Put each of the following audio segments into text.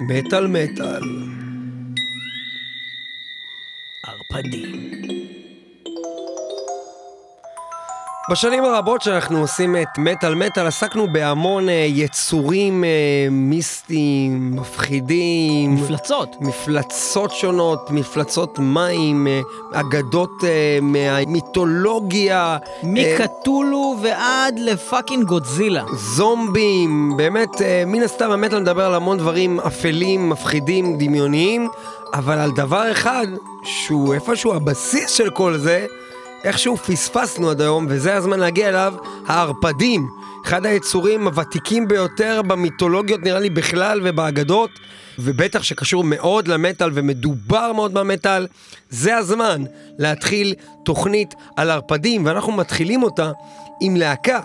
מטאל מטאל. ערפדים. בשנים הרבות שאנחנו עושים את מטאל מטאל עסקנו בהמון אה, יצורים אה, מיסטיים, מפחידים. מפלצות. מפלצות שונות, מפלצות מים, אה, אגדות אה, מהמיתולוגיה. מקתולו ועד לפאקינג גודזילה. זומבים, באמת, אה, מן הסתם המטאל מדבר על המון דברים אפלים, מפחידים, דמיוניים, אבל על דבר אחד, שהוא איפשהו הבסיס של כל זה, איכשהו פספסנו עד היום, וזה הזמן להגיע אליו, הערפדים. אחד היצורים הוותיקים ביותר במיתולוגיות, נראה לי בכלל, ובאגדות, ובטח שקשור מאוד למטאל ומדובר מאוד במטאל. זה הזמן להתחיל תוכנית על ערפדים, ואנחנו מתחילים אותה עם להקה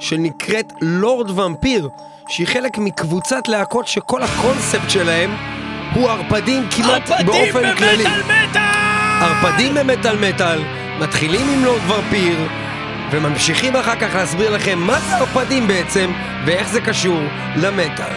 שנקראת לורד ומפיר, שהיא חלק מקבוצת להקות שכל הקונספט שלהם הוא ערפדים כמעט באופן כללי. ערפדים במטאל מטאל! ערפדים במטאל מטאל, מתחילים עם לורד ורפיר, וממשיכים אחר כך להסביר לכם מה זה ערפדים בעצם, ואיך זה קשור למטאל.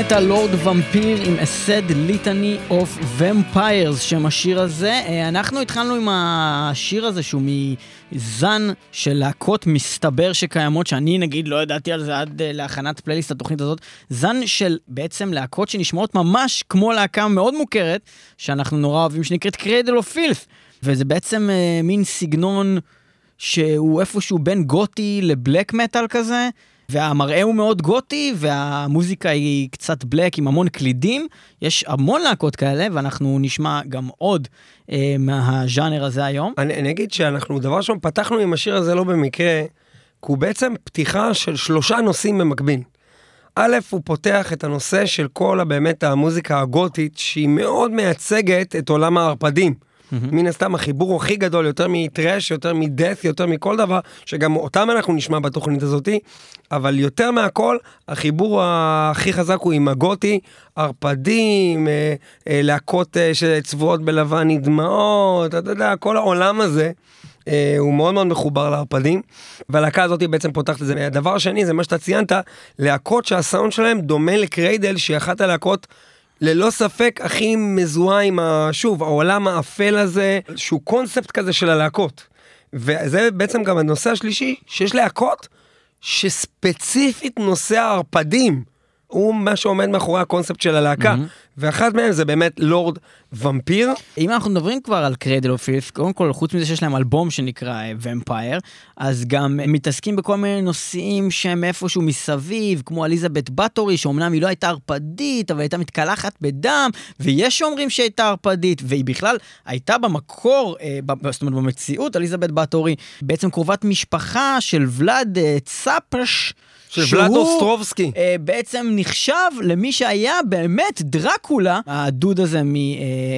מטאל Lord Vampyr עם A Sad Litany of Vampires שם השיר הזה. אה, אנחנו התחלנו עם השיר הזה שהוא מזן של להקות מסתבר שקיימות, שאני נגיד לא ידעתי על זה עד אה, להכנת פלייליסט התוכנית הזאת. זן של בעצם להקות שנשמעות ממש כמו להקה מאוד מוכרת, שאנחנו נורא אוהבים, שנקראת Cradle of Filth. וזה בעצם אה, מין סגנון שהוא איפשהו בין גותי ל black metal כזה, והמראה הוא מאוד גותי, והמוזיקה היא קצת בלק עם המון קלידים. יש המון להקות כאלה, ואנחנו נשמע גם עוד אה, מהז'אנר הזה היום. אני, אני אגיד שאנחנו, דבר ראשון, פתחנו עם השיר הזה לא במקרה, כי הוא בעצם פתיחה של שלושה נושאים במקביל. א', הוא פותח את הנושא של כל באמת המוזיקה הגותית, שהיא מאוד מייצגת את עולם הערפדים. Mm-hmm. מן הסתם החיבור הכי גדול, יותר מטרש, יותר מדף, יותר מכל דבר, שגם אותם אנחנו נשמע בתוכנית הזאתי, אבל יותר מהכל, החיבור הכי חזק הוא עם הגותי, ערפדים, אה, אה, להקות אה, שצבועות בלבן נדמעות, אתה יודע, כל העולם הזה. אה, הוא מאוד מאוד מחובר לערפדים, והלהקה הזאת בעצם פותחת את זה. הדבר השני זה מה שאתה ציינת, להקות שהסאונד שלהם דומה לקריידל, שהיא אחת הלהקות ללא ספק הכי מזוהה עם, ה, שוב, העולם האפל הזה, שהוא קונספט כזה של הלהקות. וזה בעצם גם הנושא השלישי, שיש להקות שספציפית נושא הערפדים. הוא מה שעומד מאחורי הקונספט של הלהקה, mm-hmm. ואחד מהם זה באמת Lord Vampyr. אם אנחנו מדברים כבר על Cradle of Filth, קודם כל, חוץ מזה שיש להם אלבום שנקרא Vempire, אה, אז גם מתעסקים בכל מיני נושאים שהם איפשהו מסביב, כמו אליזבת בטורי, שאומנם היא לא הייתה ערפדית, אבל הייתה מתקלחת בדם, ויש שאומרים שהיא הייתה ערפדית, והיא בכלל הייתה במקור, אה, זאת אומרת במציאות, אליזבת בטורי, בעצם קרובת משפחה של ולאד אה, צפש. של ולאד אוסטרובסקי. אה, בעצם נחשב למי שהיה באמת דרקולה, הדוד הזה מ... אה,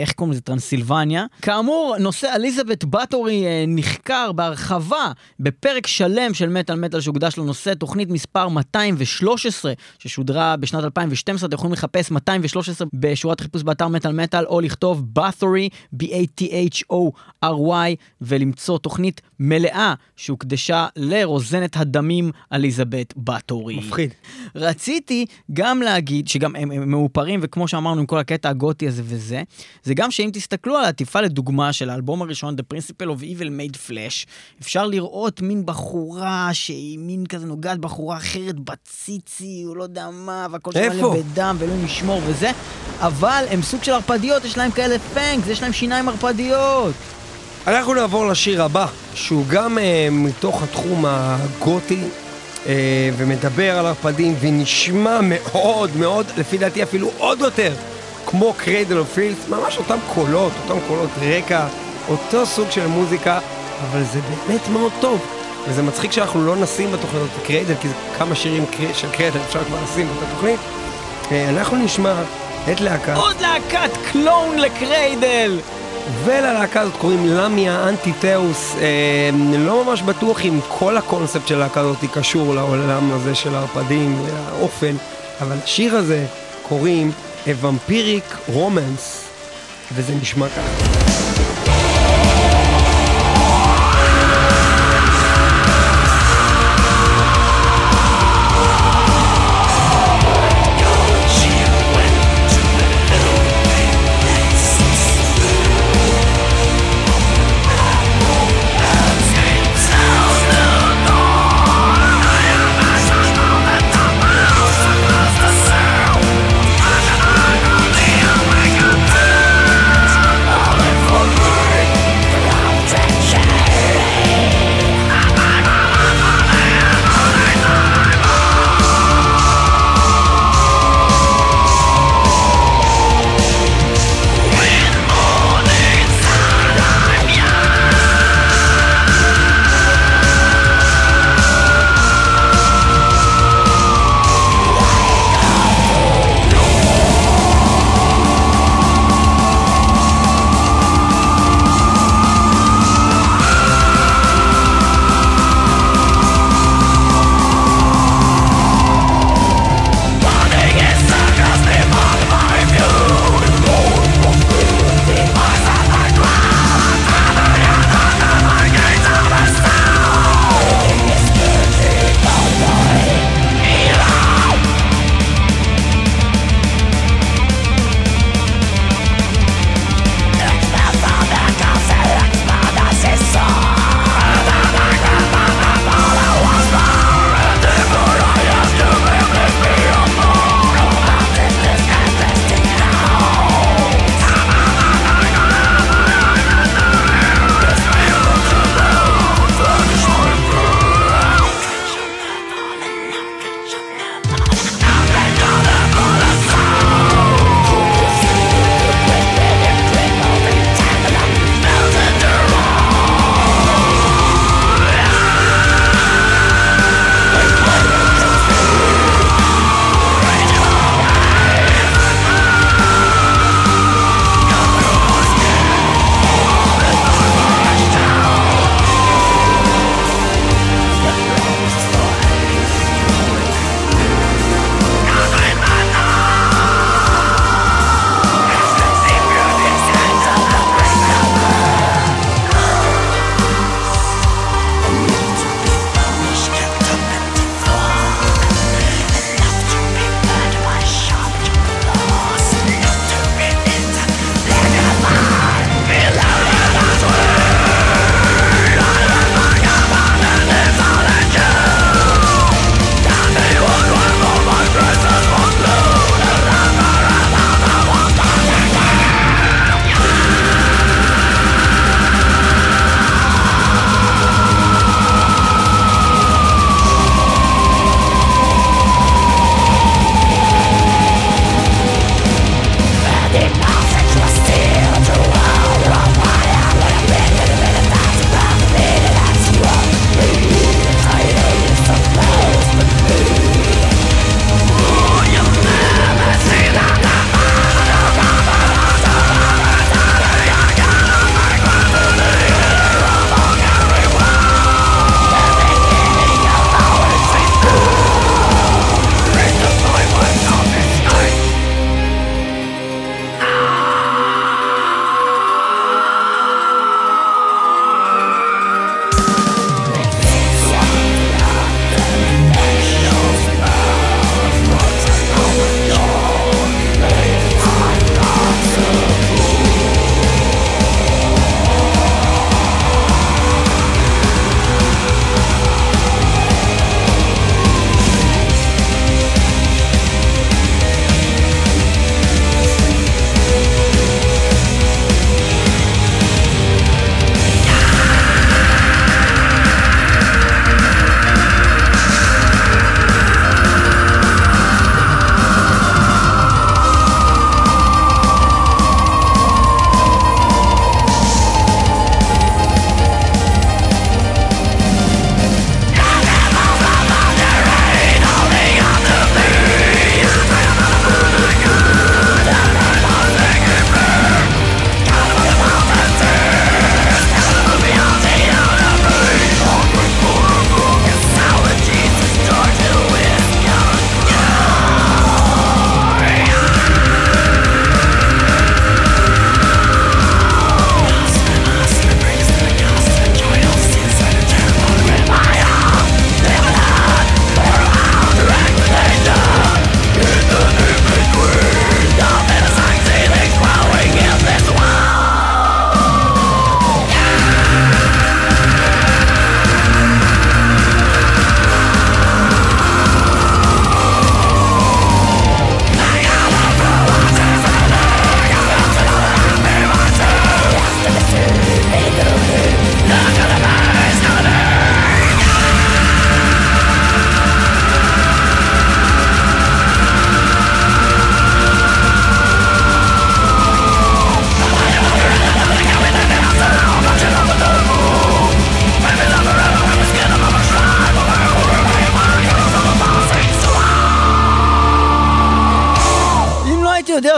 איך קוראים לזה? טרנסילבניה. כאמור, נושא אליזבת בטורי אה, נחקר בהרחבה בפרק שלם של מטאל מטאל שהוקדש לנושא, תוכנית מספר 213, ששודרה בשנת 2012, אתם יכולים לחפש 213 בשורת חיפוש באתר מטאל מטאל, או לכתוב בת'ורי, B-A-T-H-O-R-Y, ולמצוא תוכנית מלאה שהוקדשה לרוזנת הדמים אליזבת בטורי. טורי. מפחיד. רציתי גם להגיד שגם הם, הם מאופרים, וכמו שאמרנו עם כל הקטע הגותי הזה וזה, זה גם שאם תסתכלו על העטיפה לדוגמה של האלבום הראשון, The Principle of Evil Made Flesh, אפשר לראות מין בחורה שהיא מין כזה נוגעת בחורה אחרת בציצי, או לא יודע מה, והכל שם מלא בדם, ואלוהים ישמור וזה, אבל הם סוג של ערפדיות, יש להם כאלה fangs, יש להם שיניים ערפדיות. אנחנו נעבור לשיר הבא, שהוא גם uh, מתוך התחום הגותי, ומדבר על ערפדים ונשמע מאוד מאוד, לפי דעתי אפילו עוד יותר, כמו Cradle of Filth, ממש אותם קולות, אותם קולות רקע, אותו סוג של מוזיקה, אבל זה באמת מאוד טוב. וזה מצחיק שאנחנו לא נשים בתוכנית הזאת Cradle, כי כמה שירים של Cradle אפשר כבר לשים באותה תוכנית. אה, אנחנו נשמע את להקת... עוד להקת clone ל Cradle! וללהקה הזאת קוראים Lamia Antitheus. אה, לא ממש בטוח אם כל הקונספט של הלהקה הזאת קשור לעולם הזה של הערפדים והאופל, אבל השיר הזה קוראים A Vampiric Romance, וזה נשמע ככה.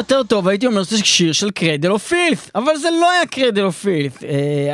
יותר טוב הייתי אומר שזה שיר של Cradle of Filth, אבל זה לא היה Cradle of Filth.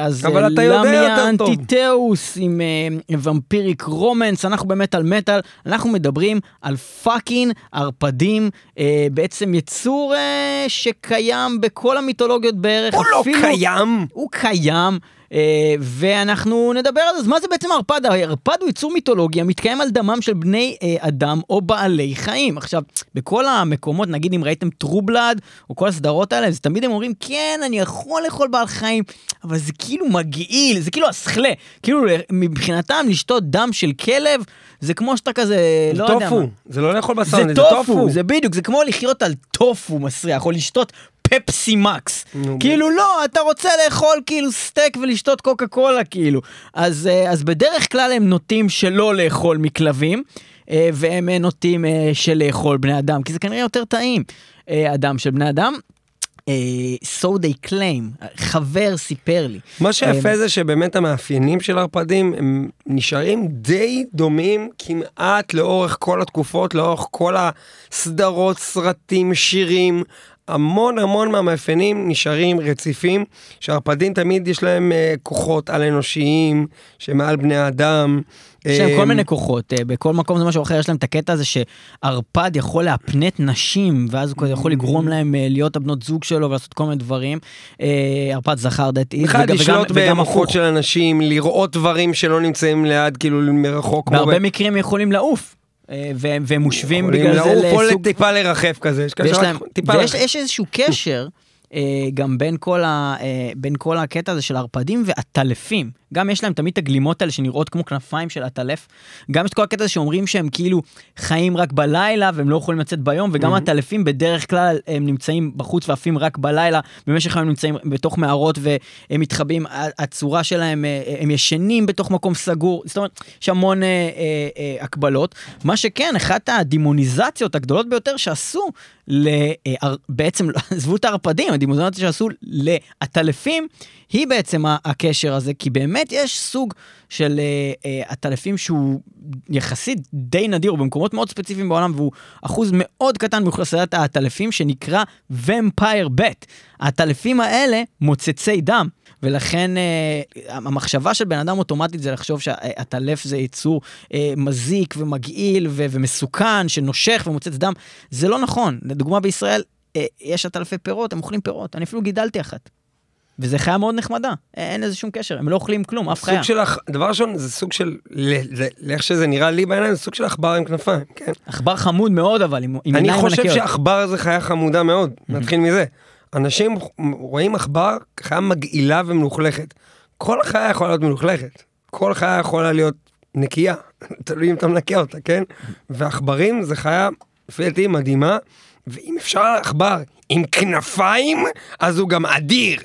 אז אה, אתה יודע Lamia יותר טוב. Antitheus עם אה, Vampiric Romance, אנחנו באמת על מטאל, אנחנו מדברים על fucking ערפדים, אה, בעצם יצור אה, שקיים בכל המיתולוגיות בערך. הוא לא קיים. הוא קיים. אה, ואנחנו נדבר על זה, אז מה זה בעצם ערפד? הערפד הוא יצור מיתולוגי המתקיים על דמם של בני אה, אדם או בעלי חיים. עכשיו, בכל המקומות, נגיד אם ראיתם True Blood, או כל הסדרות האלה, אז תמיד הם אומרים, כן, אני יכול לאכול בעל חיים, אבל זה כאילו מגעיל, זה כאילו השפלה. כאילו, מבחינתם לשתות דם של כלב, זה כמו שאתה כזה, לא יודע מה. טופו. זה לא לאכול בשר, זה טופו, זה בדיוק, זה כמו לחיות על טופו מסריח, או לשתות פפסי מקס. כאילו לא, אתה רוצה לאכול כאילו סטייק ולשתות קוקה קולה כאילו. אז, אה, אז בדרך כלל הם נוטים שלא לאכול מכלבים, אה, והם אה, נוטים של לאכול בני אדם, כי זה כנראה יותר טעים, אדם של בני אדם. so they claim, חבר סיפר לי. מה שיפה זה שבאמת המאפיינים של ערפדים הם נשארים די דומים כמעט לאורך כל התקופות, לאורך כל הסדרות, סרטים, שירים. המון המון מהמאפיינים נשארים רציפים, שערפדים תמיד יש להם אה, כוחות על אנושיים, שמעל בני האדם. יש להם אה, כל מיני כוחות, אה, בכל מקום זה משהו אחר, יש להם את הקטע הזה שערפד יכול להפנט נשים, ואז הוא יכול לגרום להם אה, להיות הבנות זוג שלו ולעשות כל מיני דברים. אה, ערפד זכר דתי. אחד לשלוט במוחות של אנשים, לראות דברים שלא נמצאים ליד, כאילו מרחוק. בהרבה מקרים יכולים לעוף, אה, והם והם מושווים בגלל זה לעוף או לסוג... טיפה לרחף כזה, יש ויש להם, טיפה ויש לרחף. יש איזשהו קשר אה, גם בין כל, ה, אה, בין כל הקטע הזה של ערפדים ועטלפים. גם יש להם תמיד את הגלימות האלה שנראות כמו כנפיים של עטלף. גם יש את כל הקטע הזה שאומרים שהם כאילו חיים רק בלילה והם לא יכולים לצאת ביום, וגם עטלפים בדרך כלל הם נמצאים בחוץ ועפים רק בלילה, במשך היום נמצאים בתוך מערות והם מתחבאים, הצורה שלהם, אה, אה, הם ישנים בתוך מקום סגור, זאת אומרת, יש המון אה, אה, אה, הקבלות. מה שכן, אחת הדימוניזציות הגדולות ביותר שעשו, ל, אה, בעצם, עזבו את הערפדים, הדימוניזציה שעשו לעטלפים, היא בעצם הקשר הזה, כי באמת יש סוג של אה, אה, עטלפים שהוא יחסית די נדיר, הוא במקומות מאוד ספציפיים בעולם, והוא אחוז מאוד קטן מאוכלוסיית העטלפים, שנקרא ומפייר בט. העטלפים האלה מוצצי דם. ולכן אה, המחשבה של בן אדם אוטומטית זה לחשוב שהעטלף זה יצור אה, מזיק ומגעיל ו- ומסוכן, שנושך ומוצץ דם. זה לא נכון. לדוגמה בישראל, אה, יש עטלפי פירות, הם אוכלים פירות. אני אפילו גידלתי אחת. וזה חיה מאוד נחמדה, אין לזה שום קשר, הם לא אוכלים כלום, אף חיה. של, עכ- דבר ראשון, זה סוג של, לאיך שזה נראה לי בעיניים, זה סוג של עכבר עם כנפיים, כן? עכבר חמוד מאוד אבל, עם, עם אני עיניים חושב ענקיות. שעכבר זה חיה חמודה מאוד, נתחיל מזה. אנשים רואים עכבר כחיה מגעילה ומלוכלכת. כל חיה יכולה להיות מלוכלכת. כל חיה יכולה להיות נקייה, תלוי אם אתה מנקה אותה, כן? ועכברים זה חיה, לפי דעתי, מדהימה, ואם אפשר עכבר עם כנפיים, אז הוא גם אדיר.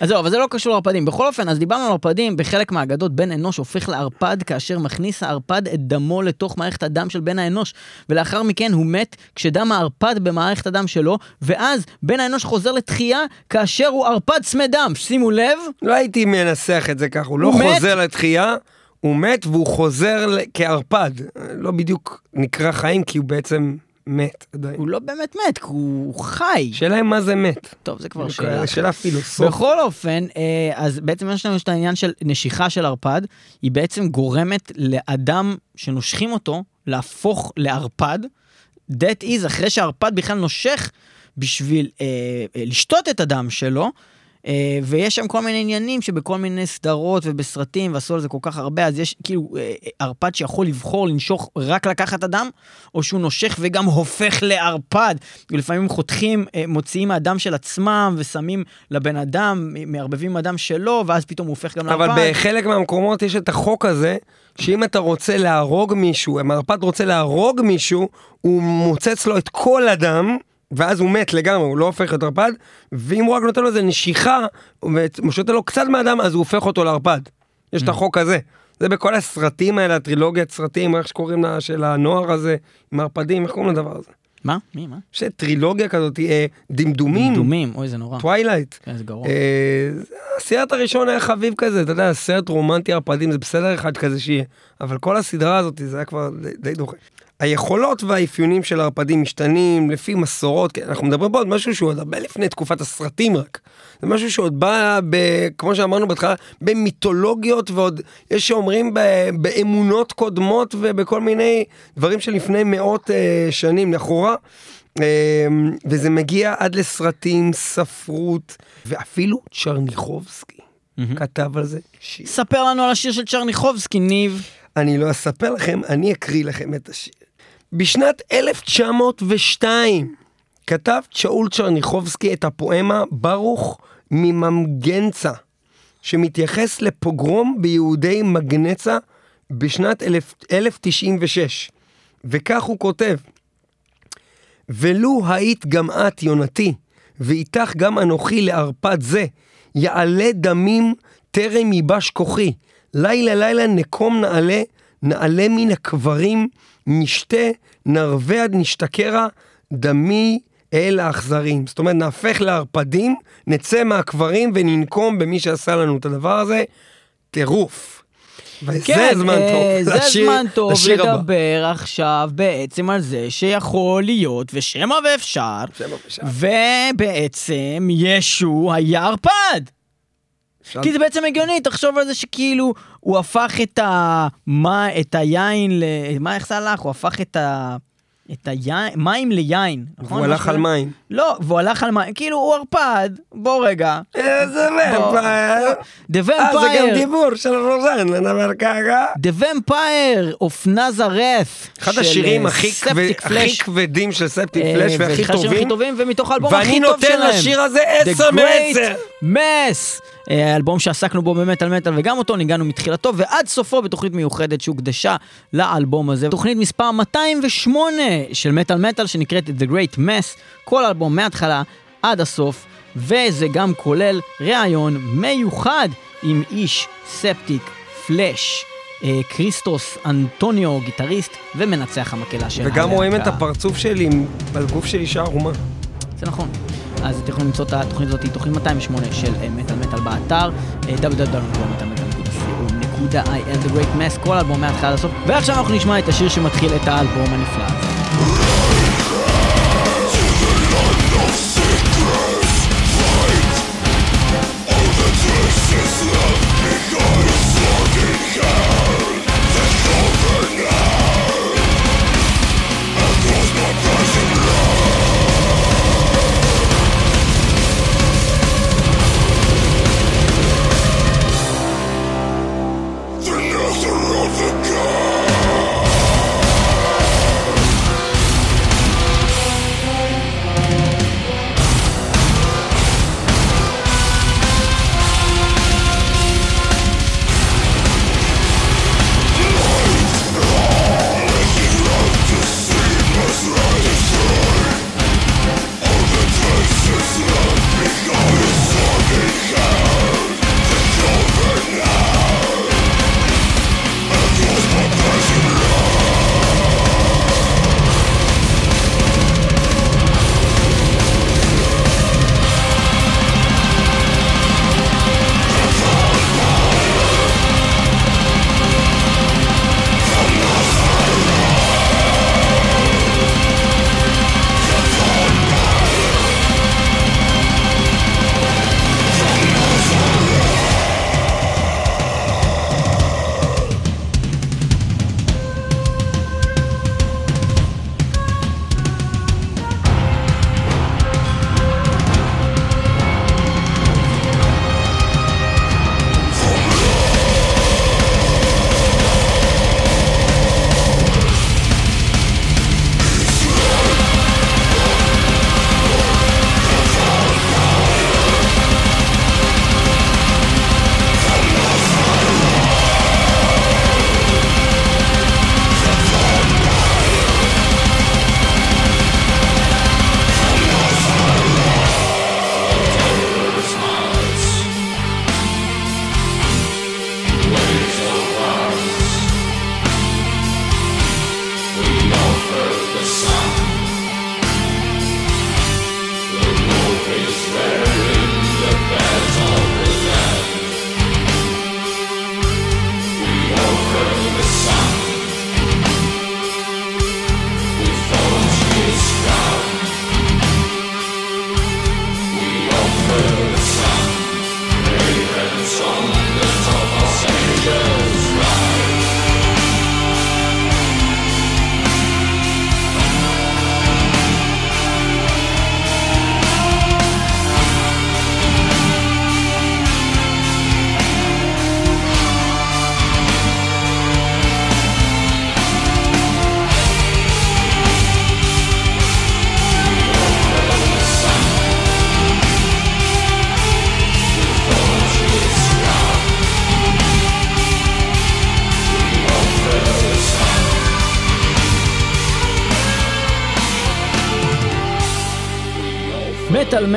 אז זהו, אבל זה לא קשור לערפדים. בכל אופן, אז דיברנו על ערפדים, בחלק מהאגדות בן אנוש הופך לערפד כאשר מכניס הערפד את דמו לתוך מערכת הדם של בן האנוש, ולאחר מכן הוא מת כשדם הערפד במערכת הדם שלו, ואז בן האנוש חוזר לתחייה כאשר הוא ערפד צמא דם. שימו לב, לא הייתי מנסח את זה ככה, הוא לא הוא מת? חוזר לתחייה, הוא מת והוא חוזר כערפד. לא בדיוק נקרא חיים, כי הוא בעצם מת עדיין. הוא לא באמת מת, הוא חי. שאלה היא מה זה מת. טוב, זה כבר שאלה. אחרת. שאלה פילוסופית. בכל אופן, אה, אז בעצם יש לנו את העניין של נשיכה של ערפד, היא בעצם גורמת לאדם שנושכים אותו להפוך לערפד. that is, אחרי שהערפד בכלל נושך בשביל אה, אה, לשתות את הדם שלו, ויש שם כל מיני עניינים שבכל מיני סדרות ובסרטים, ועשו על זה כל כך הרבה, אז יש כאילו אה, ערפד שיכול לבחור לנשוך רק לקחת אדם, או שהוא נושך וגם הופך לערפד. ולפעמים חותכים, אה, מוציאים מהדם של עצמם ושמים לבן אדם, מערבבים עם הדם שלו, ואז פתאום הוא הופך גם אבל לערפד. בחלק מהמקומות יש את החוק הזה, שאם אתה רוצה להרוג מישהו, אם הערפד רוצה להרוג מישהו, הוא מוצץ לו את כל הדם. ואז הוא מת לגמרי, הוא לא הופך להיות ערפד, ואם הוא רק נותן לו איזה נשיכה, ושותה לו קצת מהדם, אז הוא הופך אותו לערפד. יש Mm. את החוק הזה. זה בכל הסרטים האלה, הטרילוגיית סרטים, איך שקוראים לה, של הנוער הזה, עם ערפדים, איך קוראים לדבר הזה? מה? מי? מה? יש טרילוגיה כזאת, אה, דמדומים, דומים, אוי זה נורא. Twilight. כן, זה גרוע. אה, הסרט הראשון היה חביב כזה, אתה יודע, סרט רומנטי ערפדים זה בסדר אחד כזה שיהיה, אבל כל הסדרה הזאת זה היה כבר די, די דוחה. היכולות והאפיונים של הערפדים משתנים לפי מסורות, כן, אנחנו מדברים פה על משהו שהוא עוד הרבה לפני תקופת הסרטים רק. זה משהו שעוד בא, ב, כמו שאמרנו בהתחלה, במיתולוגיות ועוד יש שאומרים ב, באמונות קודמות ובכל מיני דברים שלפני מאות אה, שנים לכאורה. אה, וזה מגיע עד לסרטים, ספרות, ואפילו צ'רניחובסקי מהמם. כתב על זה שיר. ספר לנו על השיר של צ'רניחובסקי, ניב. אני לא אספר לכם, אני אקריא לכם את השיר. בשנת 1902 כתב שאול צ'רניחובסקי את הפואמה ברוך מממגנצה, שמתייחס לפוגרום ביהודי מגנצה בשנת 1000 1096. וכך הוא כותב: ולו היית גם את, יונתי, ואיתך גם אנוכי לערפד זה, יעלה דמים טרם ייבש כוחי. לילה לילה נקום נעלה, נעלה מן הקברים, נשתה, נרווה עד נשתכרה, דמי אל האכזרים. זאת אומרת, נהפך לערפדים, נצא מהקברים וננקום במי שעשה לנו את הדבר הזה. טירוף. וזה כן, זמן אה, טוב. זה לשיר- זמן טוב לשיר הבא. לדבר עכשיו בעצם על זה שיכול להיות, ושמא ואפשר. ובעצם ישו היה ערפד. כי זה בעצם הגיוני, תחשוב על זה שכאילו הוא הפך את ה... מה, את היין ל... מה, איך זה הלך? הוא הפך את ה... את היין, מים ליין. נכון? והוא הלך על? מים. לא, והוא הלך על מים, כאילו הוא ערפד, בוא רגע. איזה ומפייר. The אה, זה גם דיבור של רוזן, לדבר ככה. The Vampire of Nazareth. אחד השירים אה, הכי כבד- Flash. הכי כבדים של ספטיק אה, פלאש והכי השירים הכי טובים. טובים, ומתוך האלבום הכי ואני טוב נותן שלהם. לשיר הזה The 10 Great מ-10. Mess, אה, אלבום שעסקנו בו במטאל מטאל וגם אותו ניגענו מתחילתו ועד סופו בתוכנית מיוחדת שהוקדשה לאלבום הזה. תוכנית מספר 208 של מטאל מטאל שנקראת The Great Mess, כל אלבום מההתחלה עד הסוף, וזה גם כולל ראיון מיוחד עם איש ספטיק פלאש. אה, כריסטוס אנטוניו, גיטריסט ומנצח המקהלה של וגם רואים את. הפרצוף שלי על גוף של אישה ערומה. זה נכון. אז אתם יכולים למצוא את התוכנית הזאת, תוכנית 208 של אה, מטאל מטאל באתר, אה, www.מטאלמטאל.co.il The Great Mass, כל אלבום מההתחלה לסוף. ועכשיו אנחנו נשמע את השיר שמתחיל את האלבום הנפלא הזה.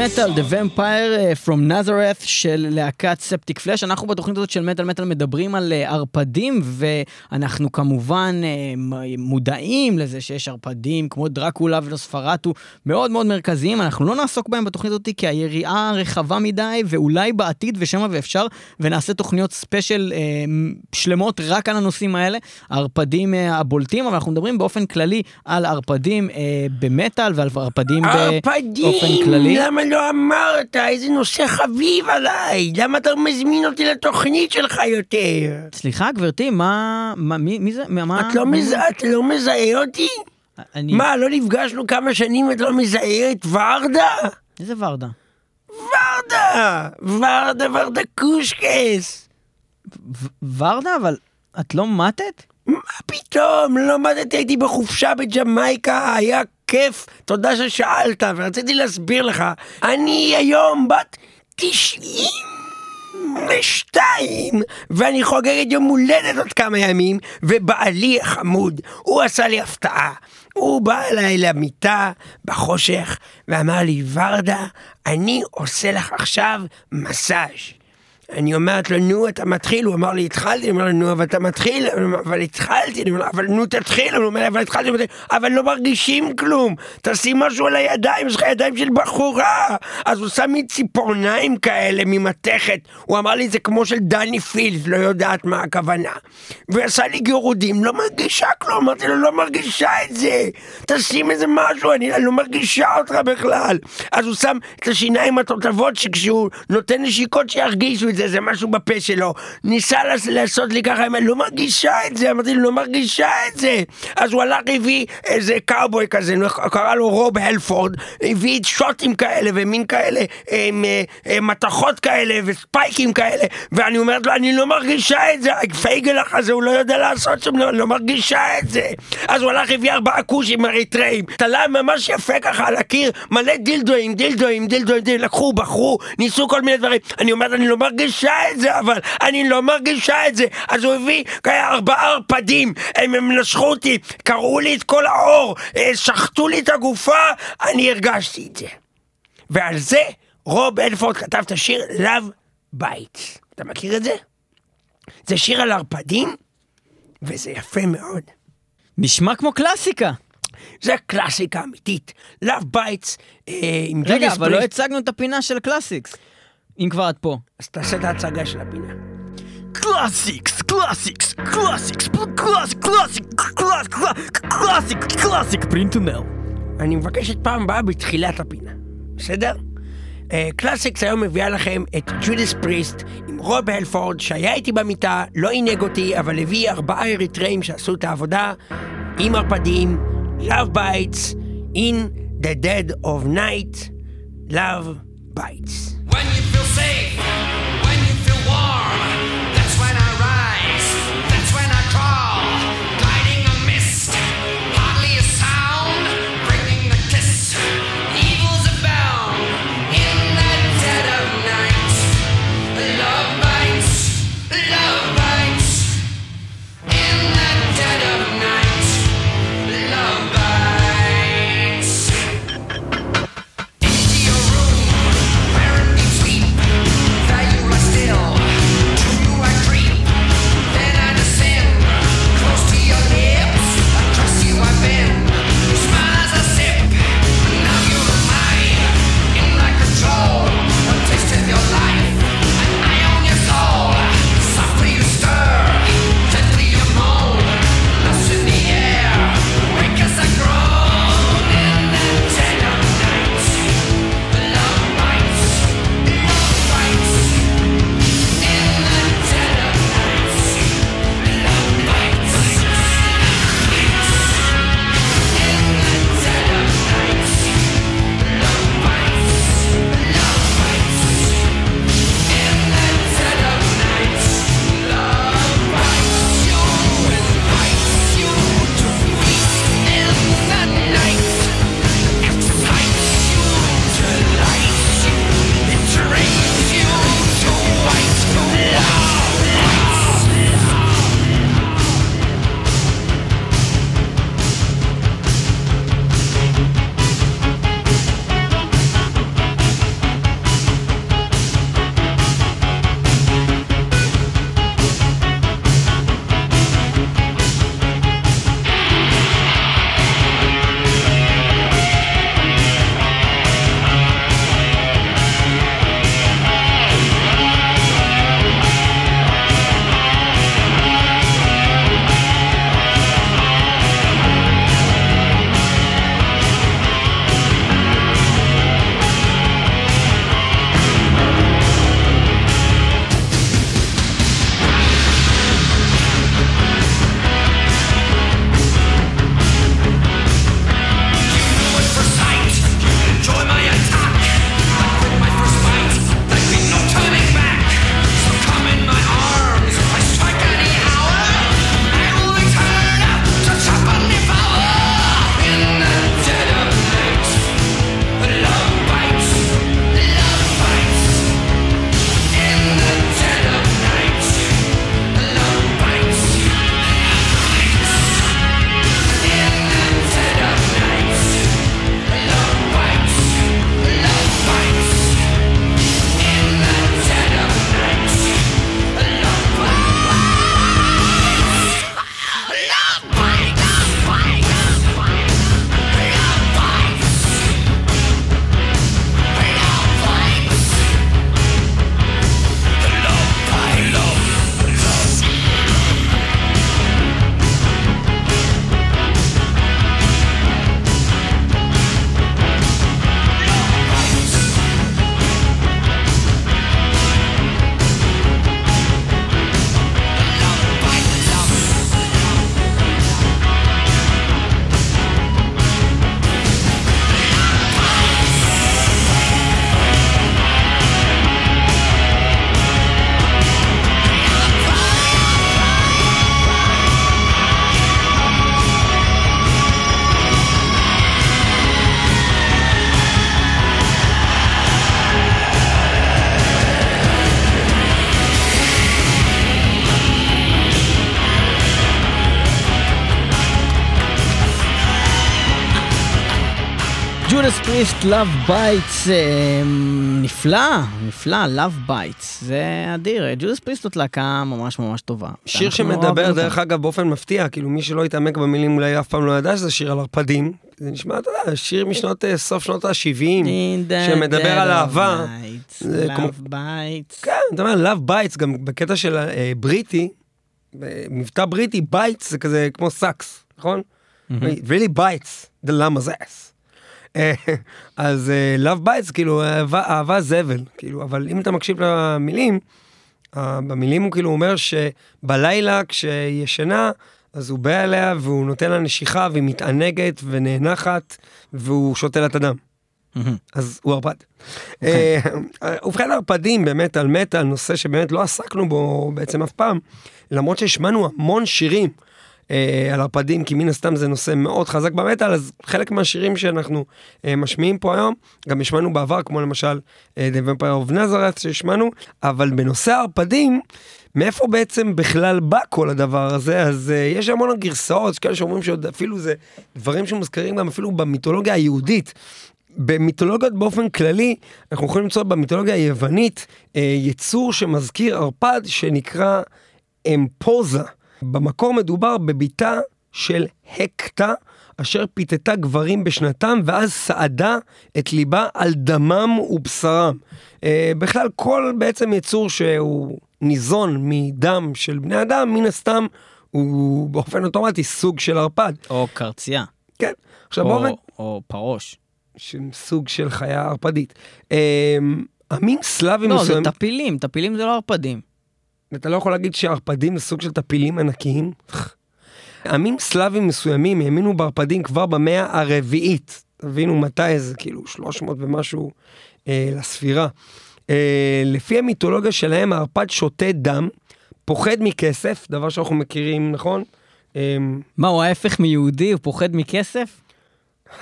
מטאל The Vampire uh, From Nazareth של להקת ספטיק פלאש. אנחנו בתוכנית הזאת של מטאל מטאל מדברים על uh, ערפדים, ואנחנו כמובן uh, מודעים לזה שיש ערפדים כמו דרקולה ונוספרטו מאוד מאוד מרכזיים. אנחנו לא נעסוק בהם בתוכנית הזאת כי היריעה רחבה מדי, ואולי בעתיד ושמא ואפשר, ונעשה תוכניות ספיישל שלמות רק על הנושאים האלה, הערפדים הבולטים, אבל אנחנו מדברים באופן כללי על ערפדים במטאל ועל ערפדים באופן כללי. למה לא אמרת? איזה נושא חביב עליי. למה אתה לא מזמין אותי לתוכנית שלך יותר? סליחה, גברתי, מה... מה מי, מי זה? מה... את לא, מז... את לא מזהה אותי? אני... מה, לא נפגשנו כמה שנים ואת לא מזהה את ורדה? איזה ורדה? ורדה! ורדה ורדה קושקס! ו- ורדה? אבל את לא מתת? מה פתאום? מתתי, הייתי בחופשה בג'מייקה, היה כיף, תודה ששאלת, ורציתי להסביר לך. אני היום בת 92, ואני חוגגת יום הולדת עוד כמה ימים, ובעלי החמוד, הוא עשה לי הפתעה. הוא בא אליי למיטה בחושך, ואמר לי, ורדה, אני עושה לך עכשיו מסאז'. אני אומרת לו, נו, אתה מתחיל? הוא אמר לי, התחלתי, אני אומר לו, נו, אבל אתה מתחיל? אבל התחלתי, אני אומר לו, אבל נו, תתחיל, הוא אומר אבל התחלתי, אבל לא מרגישים כלום, תשים משהו על הידיים, יש לך ידיים של בחורה. אז הוא שם לי ציפורניים כאלה ממתכת, הוא אמר לי, זה כמו של דני פילס, לא יודעת מה הכוונה. ועשה לי גירודים, לא מרגישה כלום, אמרתי לו, לא מרגישה את זה, תשים איזה משהו, אני לא מרגישה אותך בכלל. אז הוא שם את השיניים התותבות, שכשהוא נותן נשיקות שירגישו את זה, זה משהו בפה שלו. ניסה לעשות לי ככה, אני לא מרגישה את זה, אמרתי לו, לא מרגישה את זה. אז הוא הלך, הביא איזה קאובוי כזה, קרא לו רוב הלפורד, הביא שוטים כאלה ומין כאלה, הם, הם, מתכות כאלה וספייקים כאלה, ואני אומרת לו, אני לא מרגישה את זה, הפייגלח הזה, הוא לא יודע לעשות שם, לא, לא מרגישה את זה. אז הוא הלך, הביא ארבעה כושים אריתראים, תלה ממש יפה ככה על הקיר, מלא דילדואים, דילדואים, דילדואים, דילדואים, לקחו, בחרו, ניסו כל מיני דברים. אני אומרת, אני לא מרגישה את זה, אבל אני לא מרגישה את זה. אז הוא הביא ארבעה ערפדים, הם, הם נשכו אותי, קרעו לי את כל האור, אה, שחטו לי את הגופה, אני הרגשתי את זה. ועל זה רוב אלפורד כתב את השיר Love Bites. אתה מכיר את זה? זה שיר על ערפדים, וזה יפה מאוד. נשמע כמו קלאסיקה. זה קלאסיקה אמיתית. Love Bites אה, עם רגע, אבל לא הצגנו את הפינה של Classics. אם כבר את פה. אז תעשה את ההצגה של הפינה. Classics, Classics, Classics, Classic, Classic, Classic, Classic, Classic, פרינטונל. אני מבקש את פעם הבאה בתחילת הפינה, בסדר? Classics היום מביאה לכם את Judas Priest עם רוב הלפורד שהיה איתי במיטה, לא עינג אותי, אבל הביא ארבעה אריתראים שעשו את העבודה עם ערפדים, Love Bites, In the Dead of Night, Love Bites. When you feel safe Love Bites, אה, נפלא, נפלא, Love Bites, זה אדיר, Judas Priest זאת להקה ממש ממש טובה. שיר אנחנו שמדבר, דרך. אגב, באופן מפתיע, כאילו מי שלא התעמק במילים אולי אף פעם לא ידע שזה שיר על ערפדים. זה נשמע, אתה יודע, שיר משנות, אה, סוף שנות ה-70. In the שמדבר על אהבה. Love Bites. כן, אתה אומר, Love Bites, גם בקטע של אה, בריטי, מבטא בריטי, bites זה כזה כמו sucks, נכון? Really bites the lama's ass. אה, אז אה, Love Bites, כאילו, אהבה, אהבה זבל, כאילו, אבל אם אתה מקשיב למילים, במילים הוא כאילו אומר שבלילה כשהיא ישנה, אז הוא בא אליה והוא נותן לה נשיכה והיא מתענגת ונאנחת והוא שותה לה את הדם. אז הוא ערפד. אה, ובכן ערפדים באמת על מטאל, נושא שבאמת לא עסקנו בו בעצם אף פעם, למרות שהשמענו המון שירים אה, על ערפדים, כי מן הסתם זה נושא מאוד חזק במטאל, אז חלק מהשירים שאנחנו אה, משמיעים פה היום, גם השמענו בעבר, כמו למשל אה, The Vampire of Nazareth שהשמענו, אבל בנושא הערפדים, מאיפה בעצם בכלל בא כל הדבר הזה? אז uh, יש המון גרסאות, יש כאלה שאומרים שעוד אפילו זה דברים שמוזכרים גם אפילו במיתולוגיה היהודית. במיתולוגיות באופן כללי, אנחנו יכולים למצוא במיתולוגיה היוונית אה, יצור שמזכיר ערפד שנקרא אמפוזה. במקור מדובר בביתה של הקטה, אשר פיתתה גברים בשנתם, ואז סעדה את ליבה על דמם ובשרם. אה, בכלל, כל בעצם יצור שהוא ניזון מדם של בני אדם, מן הסתם הוא באופן אוטומטי סוג של ערפד. או קרצייה, כן. עכשיו או- באופן... או פרוש. סוג של חיה ערפדית. עמים סלאבים לא, זה מסוימים, טפילים, טפילים זה לא ערפדים. אתה לא יכול להגיד שערפדים זה סוג של טפילים ענקיים. עמים סלאבים מסוימים האמינו בערפדים כבר במאה הרביעית. תבינו מתי זה, כאילו 300 ומשהו אה, לספירה. אה, לפי המיתולוגיה שלהם הערפד שותה דם, פוחד מכסף, דבר שאנחנו מכירים, נכון? אמ, מה, הוא ההפך מיהודי? הוא פוחד מכסף?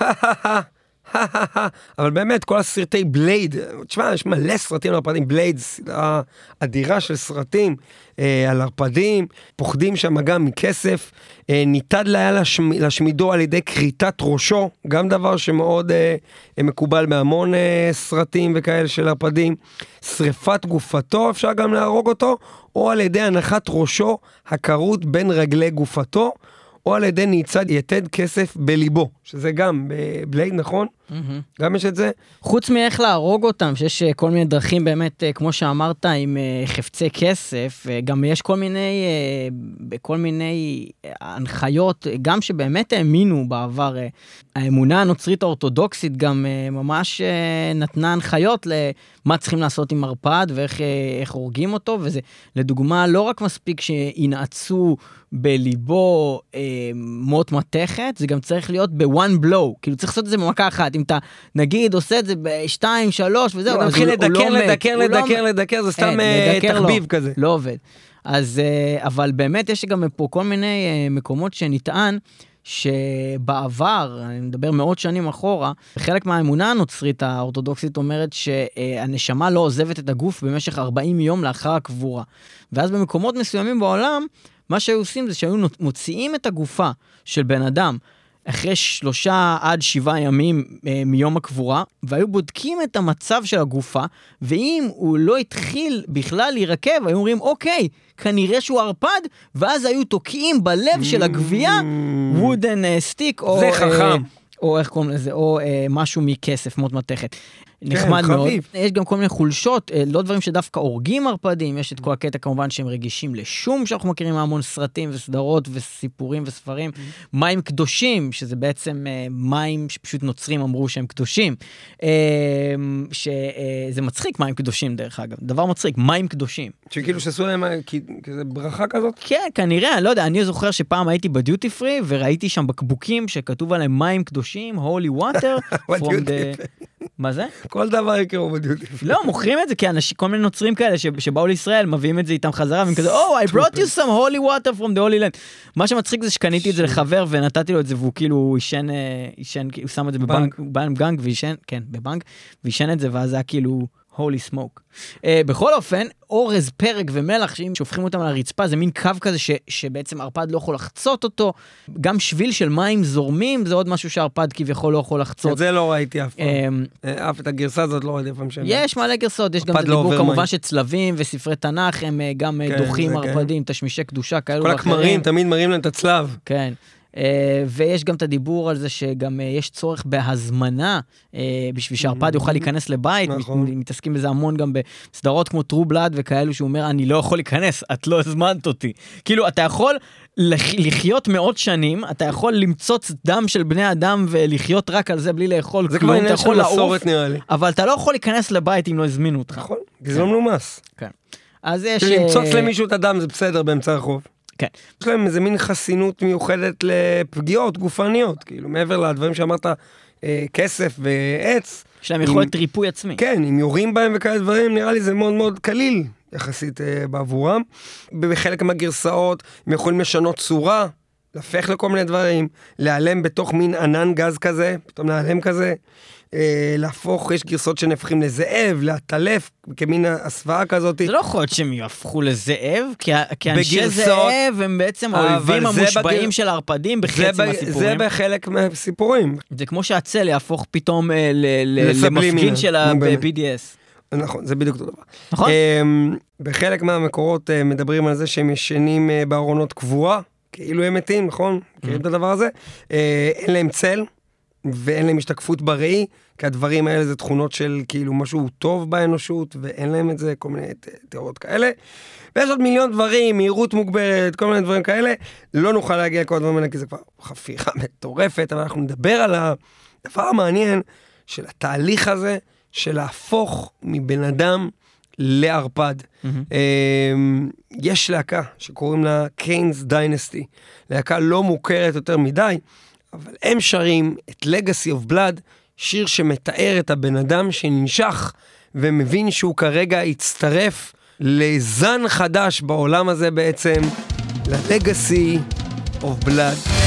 אבל באמת, כל הסרטי בלייד, תשמע, יש מלא סרטים על ערפדים, בלייד, סדרה אדירה של סרטים אה, על ערפדים, פוחדים שם גם מכסף, אה, ניתן היה לשמ, להשמידו על ידי כריתת ראשו, גם דבר שמאוד אה, אה, מקובל בהמון אה, סרטים וכאלה של ערפדים, שריפת גופתו, אפשר גם להרוג אותו, או על ידי הנחת ראשו הכרות בין רגלי גופתו. או על ידי נעיצת יתד כסף בליבו, שזה גם בבלייד, נכון? גם יש את זה. חוץ מאיך להרוג אותם, שיש אה, כל מיני דרכים באמת, אה, כמו שאמרת, עם אה, חפצי כסף, גם יש כל מיני, בכל מיני הנחיות, גם שבאמת האמינו בעבר. האמונה הנוצרית האורתודוקסית גם ממש נתנה הנחיות למה צריכים לעשות עם מרפד ואיך איך הורגים אותו, וזה לדוגמה לא רק מספיק שינעצו בליבו מוט מתכת, זה גם צריך להיות ב-one blow, כאילו צריך לעשות את זה במכה אחת. אם אתה נגיד עושה את זה בשתיים, שלוש וזהו, אתה אז מתחיל לא לדקר, לדקר, לא לדקר. לדקר, זה סתם אה, לא. תחביב כזה. לא עובד. אז, אה, אבל באמת יש גם פה כל מיני אה, מקומות שנטען שבעבר, אני מדבר מאות שנים אחורה, חלק מהאמונה הנוצרית האורתודוקסית אומרת שהנשמה לא עוזבת את הגוף במשך 40 יום לאחר הקבורה. ואז במקומות מסוימים בעולם, מה שהיו עושים זה שהיו מוציאים את הגופה של בן אדם אחרי שלושה עד שבעה ימים אה, מיום הקבורה, והיו בודקים את המצב של הגופה, ואם הוא לא התחיל בכלל להירקב, היו אומרים, אוקיי, כנראה שהוא ערפד, ואז היו תוקעים בלב של הגבייה וודן סטיק, או... זה אה, חכם. או איך קוראים לזה, או אה, משהו מכסף, מוט מתכת. נחמד מאוד. חביב. יש גם כל מיני חולשות, אה, לא דברים שדווקא הורגים ערפדים, יש את כל הקטע כמובן שהם רגישים לשום, שאנחנו מכירים מהמון סרטים וסדרות וסיפורים וספרים. מים קדושים, שזה בעצם אה, מים שפשוט נוצרים אמרו שהם קדושים. אה, שזה מצחיק מים קדושים דרך אגב, דבר מצחיק, מים קדושים. שכאילו שעשו להם כזה ברכה כזאת. כן, כנראה, אני לא יודע, אני זוכר שפעם הייתי בדיוטי פרי וראיתי שם בקבוקים שכתוב עליהם מים קדושים, holy water, from the... מה זה? כל דבר יקראו בדיוטי. לא, מוכרים את זה כי אנשים, כל מיני נוצרים כאלה ש- שבאו לישראל, מביאים את זה איתם חזרה, והם כזה, Oh, I brought you some holy water from the holy land. מה שמצחיק זה שקניתי את זה לחבר ונתתי לו את זה, והוא כאילו עישן, אה, עישן, הוא שם את זה בבנק, בנק גנג ועישן, כן, בבנק, ועישן את זה, ואז היה כאילו, הולי סמוק. Uh, בכל אופן, אורז, פרק ומלח, שאם שופכים אותם על הרצפה, זה מין קו כזה ש, שבעצם ערפד לא יכול לחצות אותו. גם שביל של מים זורמים, זה עוד משהו שערפד כביכול לא יכול לחצות. את זה לא ראיתי אף פעם. אמ, אה, אף את הגרסה הזאת לא ראיתי אף פעם שם. יש מלא גרסאות, יש גם את לא הדיבור עובר כמובן. שצלבים וספרי תנ"ך הם אה, גם אה, כן, דוחים כן. ערפדים, תשמישי קדושה כאלו כל הכמרים תמיד מראים להם את הצלב. כן. Uh, ויש גם את הדיבור על זה שגם uh, יש צורך בהזמנה uh, בשביל שהערפד יוכל להיכנס לבית, נכון. מת, מתעסקים בזה המון גם בסדרות כמו טרו בלאד וכאלו, שהוא אומר, אני לא יכול להיכנס, את לא הזמנת אותי. כאילו, אתה יכול לח- לחיות מאות שנים, אתה יכול למצוץ דם של בני אדם ולחיות רק על זה בלי לאכול זה כלום, אתה יכול לעוף. אבל אתה לא יכול להיכנס לבית אם לא הזמינו אותך. נכון, כי זה לא מנומס. אז יש... למצוץ אה, למישהו את הדם זה בסדר באמצע הרחוב. כן. יש להם איזה מין חסינות מיוחדת לפגיעות גופניות, כאילו מעבר לדברים שאמרת, אה, כסף ועץ, יש להם אם- יכולת ריפוי עצמי. כן, אם יורים בהם וכאלה דברים, נראה לי זה מאוד מאוד קליל יחסית אה, בעבורם. בחלק מהגרסאות הם יכולים לשנות צורה, להפך לכל מיני דברים, להיעלם בתוך מין ענן גז כזה, פתאום להיעלם כזה, אה, להפוך, יש גרסאות שנהפכים לזאב, לעטלף, כמין הסוואה כזאת. זה לא יכול להיות שהם יהפכו לזאב, כי, כי אנשי בגרסאות- זאב הם בעצם האויבים המושבעים בגר- של הערפדים בחצי מהסיפורים. זה בחלק מהסיפורים. זה כמו שהצל יהפוך פתאום אה, ל- ל- למפגין של. ה-BDS. נכון, זה בדיוק אותו דבר. נכון? אמ, בחלק מהמקורות אה, מדברים על זה שהם ישנים אה, בארונות קבורה, כאילו הם מתים, נכון? מכירים את הדבר הזה? אה, אין להם צל, ואין להם השתקפות בראי, כי הדברים האלה זה תכונות של כאילו משהו טוב באנושות, ואין להם את זה, כל מיני תיאוריות כאלה. ויש עוד מיליון דברים, מהירות מוגברת, כל מיני דברים כאלה. לא נוכל להגיע לכל הדברים האלה, כי זה כבר חפירה מטורפת, אבל אנחנו נדבר על הדבר המעניין של התהליך הזה, של להפוך מבן אדם לערפד. מהמם. אמ, יש להקה שקוראים לה קיינס דיינסטי, להקה לא מוכרת יותר מדי, אבל הם שרים את Legacy of Blood, שיר שמתאר את הבן אדם שננשך ומבין שהוא כרגע הצטרף לזן חדש בעולם הזה בעצם, ל-Legacy of Blood.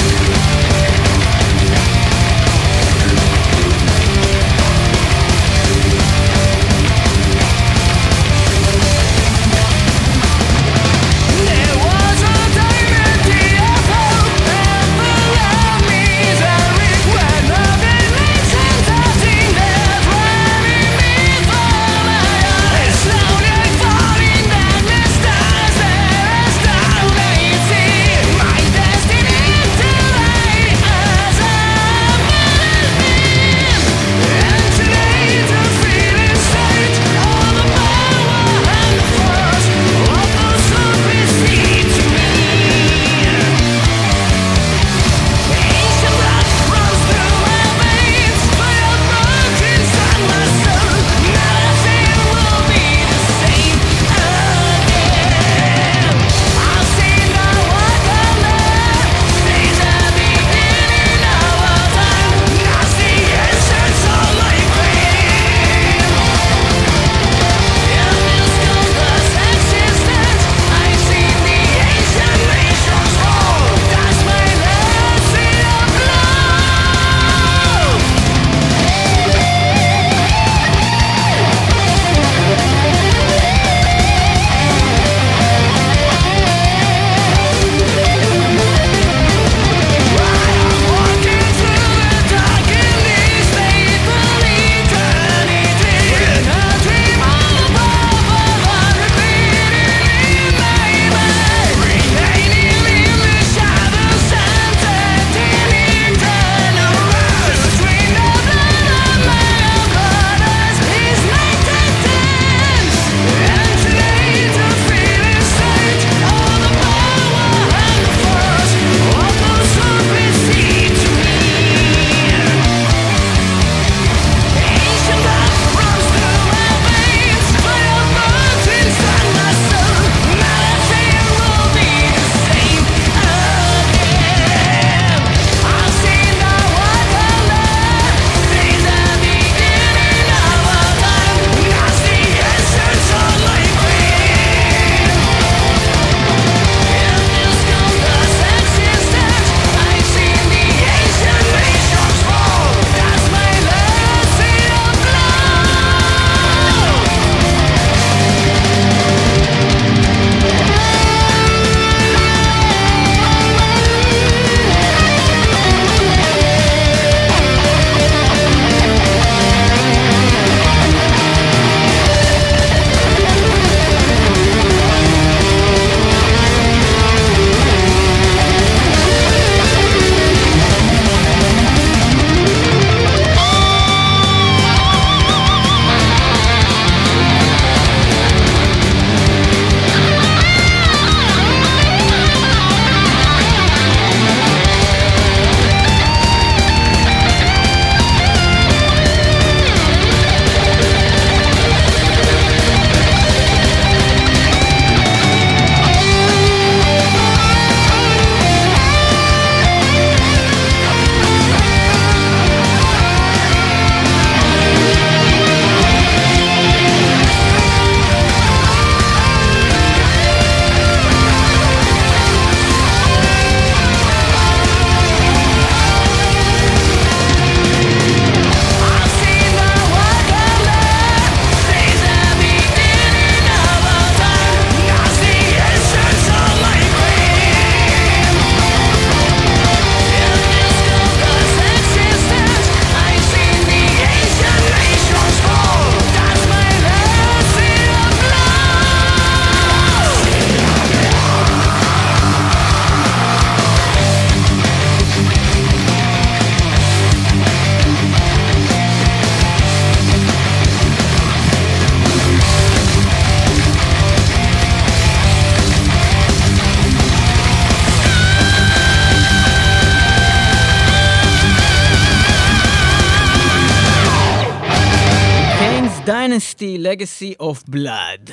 Legacy of Blood.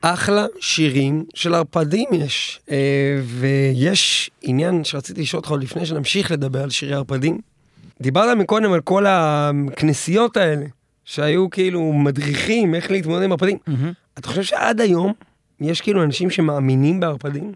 אחלה שירים של ערפדים יש. אה, ויש עניין שרציתי לשאול אותך עוד לפני שנמשיך לדבר על שירי ערפדים. דיברת מקודם על כל הכנסיות האלה, שהיו כאילו מדריכים איך להתמודד עם ערפדים. אתה חושב שעד היום יש כאילו אנשים שמאמינים בערפדים?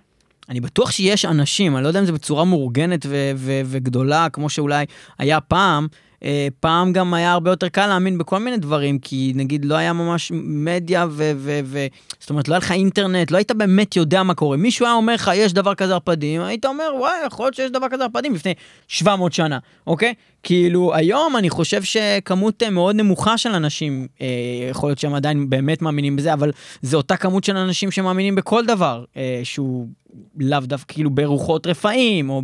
אני בטוח שיש אנשים, אני לא יודע אם זה בצורה מאורגנת ו- ו- וגדולה, כמו שאולי היה פעם. אה, פעם גם היה הרבה יותר קל להאמין בכל מיני דברים, כי נגיד לא היה ממש מדיה ו... ו-, ו- זאת אומרת, לא היה לך אינטרנט, לא היית באמת יודע מה קורה. מישהו היה אומר לך, יש דבר כזה ערפדים, היית אומר, וואי, יכול להיות שיש דבר כזה ערפדים לפני 700 שנה, אוקיי? כאילו, היום אני חושב שכמות אה, מאוד נמוכה של אנשים, אה, יכול להיות שהם עדיין באמת מאמינים בזה, אבל זה אותה כמות של אנשים שמאמינים בכל דבר, אה, שהוא לאו דווקא כאילו ברוחות רפאים, או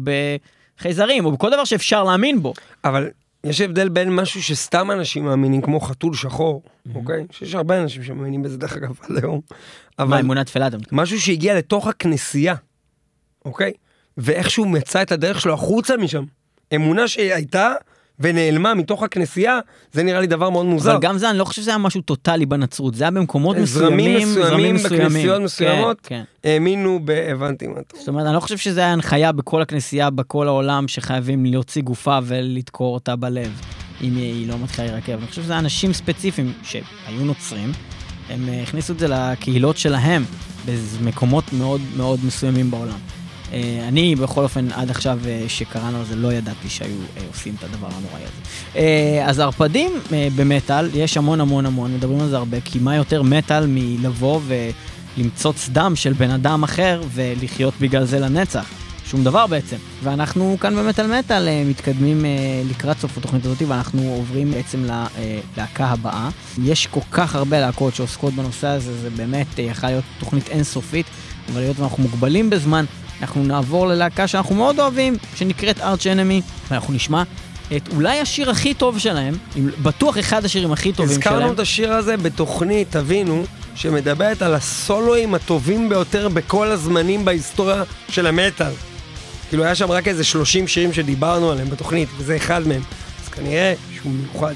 בחייזרים, או בכל דבר שאפשר להאמין בו. אבל יש הבדל בין משהו שסתם אנשים מאמינים, כמו חתול שחור, אוקיי? שיש הרבה אנשים שמאמינים בזה, דרך אגב, עד היום. מה, אבל אמונה תפלה אתה מתכוון? משהו שהגיע לתוך הכנסייה, אוקיי? ואיכשהו מצא את הדרך שלו החוצה משם. אמונה שהייתה ונעלמה מתוך הכנסייה, זה נראה לי דבר מאוד מוזר. אבל גם זה, אני לא חושב שזה היה משהו טוטאלי בנצרות, זה היה במקומות זרמים מסוימים, מסוימים מסוימים. בכנסיות מסוימות. כן, כן. האמינו ב... הבנתי מה אתה זאת אומרת, אני לא חושב שזה היה הנחיה בכל הכנסייה, בכל העולם, שחייבים להוציא גופה ולדקור אותה בלב, אם היא לא מתחילה להירקב. אני חושב שזה אנשים ספציפיים שהיו נוצרים, הם אה, הכניסו את זה לקהילות שלהם, במקומות מאוד מאוד מסוימים בעולם. אה, אני בכל אופן עד עכשיו אה, שקראנו על זה לא ידעתי שהיו אה, עושים את הדבר הנוראי הזה. אז ערפדים במטאל, יש המון המון המון, מדברים על זה הרבה, כי מה יותר מטאל מלבוא ולמצוץ דם של בן אדם אחר ולחיות בגלל זה לנצח. שום דבר בעצם. ואנחנו כאן במטאל מטאל מתקדמים לקראת סוף התוכנית הזאת ואנחנו עוברים בעצם ללהקה הבאה. יש כל כך הרבה להקות שעוסקות בנושא הזה, זה באמת יכולה להיות תוכנית אינסופית, אבל היות ואנחנו מוגבלים בזמן, אנחנו נעבור ללהקה שאנחנו מאוד אוהבים, שנקראת ארץ' אנמי, ואנחנו נשמע את אולי השיר הכי טוב שלהם, עם- בטוח אחד השירים הכי טובים שלהם. הזכרנו את השיר הזה בתוכנית, תבינו, שמדברת על הסולואים הטובים ביותר בכל הזמנים בהיסטוריה של המטאל. כאילו היה שם רק איזה 30 שירים שדיברנו עליהם בתוכנית, וזה אחד מהם. אז כנראה שהוא מיוחד.